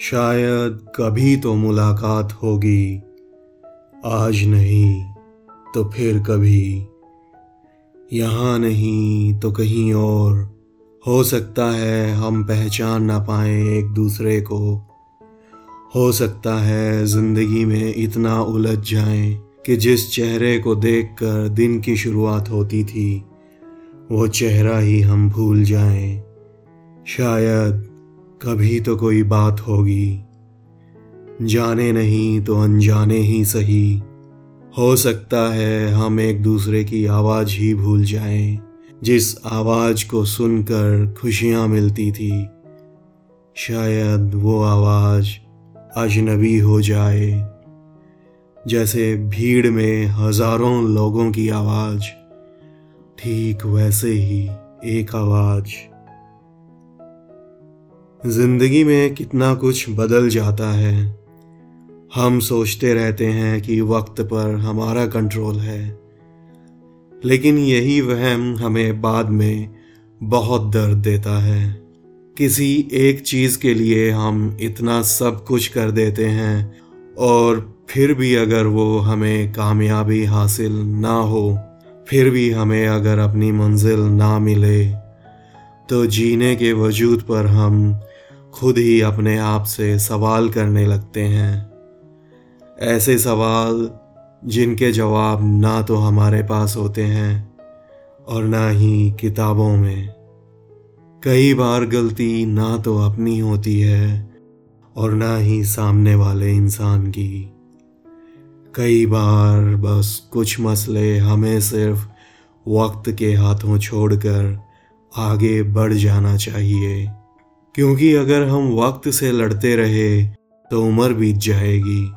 शायद कभी तो मुलाकात होगी। आज नहीं तो फिर कभी। यहाँ नहीं तो कहीं और। हो सकता है हम पहचान ना पाए एक दूसरे को। हो सकता है ज़िंदगी में इतना उलझ जाएँ कि जिस चेहरे को देखकर दिन की शुरुआत होती थी, वो चेहरा ही हम भूल जाएँ। शायद कभी तो कोई बात होगी। जाने नहीं तो अनजाने ही सही। हो सकता है हम एक दूसरे की आवाज़ ही भूल जाएँ, जिस आवाज़ को सुनकर खुशियाँ मिलती थी। शायद वो आवाज़ अजनबी हो जाए, जैसे भीड़ में हज़ारों लोगों की आवाज़। ठीक वैसे ही एक आवाज़। ज़िंदगी में कितना कुछ बदल जाता है। हम सोचते रहते हैं कि वक्त पर हमारा कंट्रोल है। लेकिन यही वहम हमें बाद में बहुत दर्द देता है। किसी एक चीज़ के लिए हम इतना सब कुछ कर देते हैं और फिर भी अगर वो हमें कामयाबी हासिल ना हो, फिर भी हमें अगर अपनी मंजिल ना मिले तो जीने के वजूद पर हम खुद ही अपने आप से सवाल करने लगते हैं। ऐसे सवाल जिनके जवाब ना तो हमारे पास होते हैं और ना ही किताबों में। कई बार गलती ना तो अपनी होती है और ना ही सामने वाले इंसान की। कई बार बस कुछ मसले हमें सिर्फ़ वक्त के हाथों छोड़कर आगे बढ़ जाना चाहिए। क्योंकि अगर हम वक्त से लड़ते रहे तो उम्र बीत जाएगी।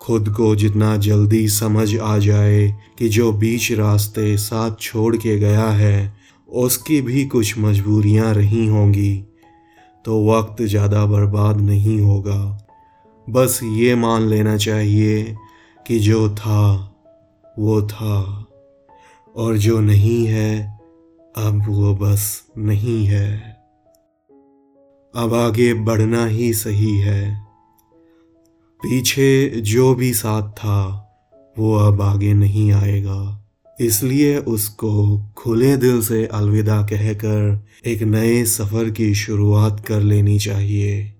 खुद को जितना जल्दी समझ आ जाए कि जो बीच रास्ते साथ छोड़ के गया है, उसकी भी कुछ मजबूरियाँ रही होंगी। तो वक्त ज़्यादा बर्बाद नहीं होगा। बस ये मान लेना चाहिए कि जो था, वो था। और जो नहीं है, अब वो बस नहीं है। अब आगे बढ़ना ही सही है। पीछे जो भी साथ था, वो अब आगे नहीं आएगा। इसलिए उसको खुले दिल से अलविदा कहकर एक नए सफ़र की शुरुआत कर लेनी चाहिए।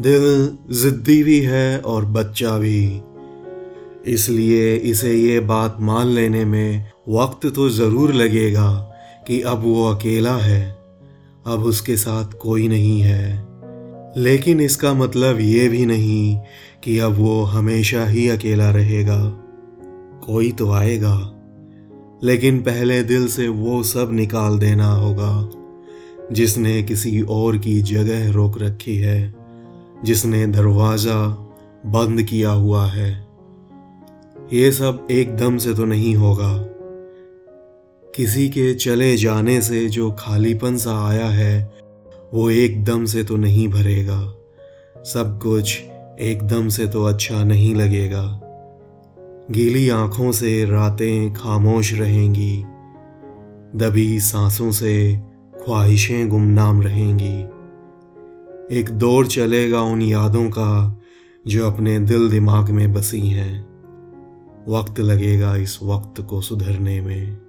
दिल जिद्दी भी है और बच्चा भी। इसलिए इसे ये बात मान लेने में वक्त तो ज़रूर लगेगा कि अब वो अकेला है, अब उसके साथ कोई नहीं है। लेकिन इसका मतलब ये भी नहीं कि अब वो हमेशा ही अकेला रहेगा, कोई तो आएगा। लेकिन पहले दिल से वो सब निकाल देना होगा, जिसने किसी और की जगह रोक रखी है। जिसने दरवाज़ा बंद किया हुआ है। ये सब एकदम से तो नहीं होगा। किसी के चले जाने से जो खालीपन सा आया है, वो एकदम से तो नहीं भरेगा। सब कुछ एकदम से तो अच्छा नहीं लगेगा। गीली आँखों से रातें खामोश रहेंगी। दबी सांसों से ख्वाहिशें गुमनाम रहेंगी। एक दौर चलेगा उन यादों का, जो अपने दिल दिमाग में बसी हैं। वक्त लगेगा इस वक्त को सुधरने में।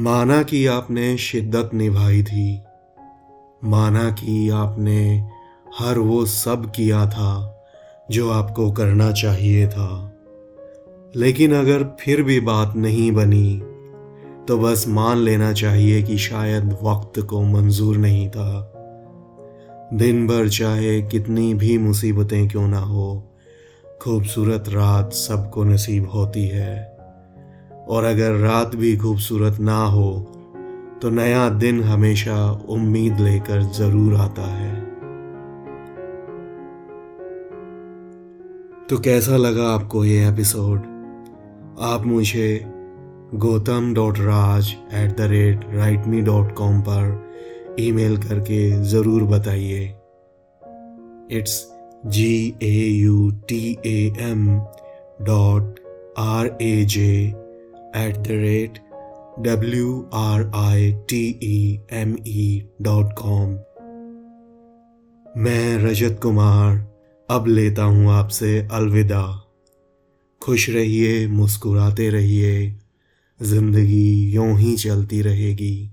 माना कि आपने शिद्दत निभाई थी। माना कि आपने हर वो सब किया था जो आपको करना चाहिए था। लेकिन अगर फिर भी बात नहीं बनी तो बस मान लेना चाहिए कि शायद वक्त को मंजूर नहीं था। दिन भर चाहे कितनी भी मुसीबतें क्यों ना हो, खूबसूरत रात सबको नसीब होती है। और अगर रात भी खूबसूरत ना हो तो नया दिन हमेशा उम्मीद लेकर ज़रूर आता है। तो कैसा लगा आपको ये एपिसोड? आप मुझे Gautam dot Raj at the rate write me dot com पर ईमेल करके ज़रूर बताइए। It's G A U T M dot R A J at the rate W R I T E M E dot com मैं रजत कुमार, अब लेता हूँ आपसे अलविदा। खुश रहिए, मुस्कुराते रहिए, ज़िंदगी यूँ ही चलती रहेगी।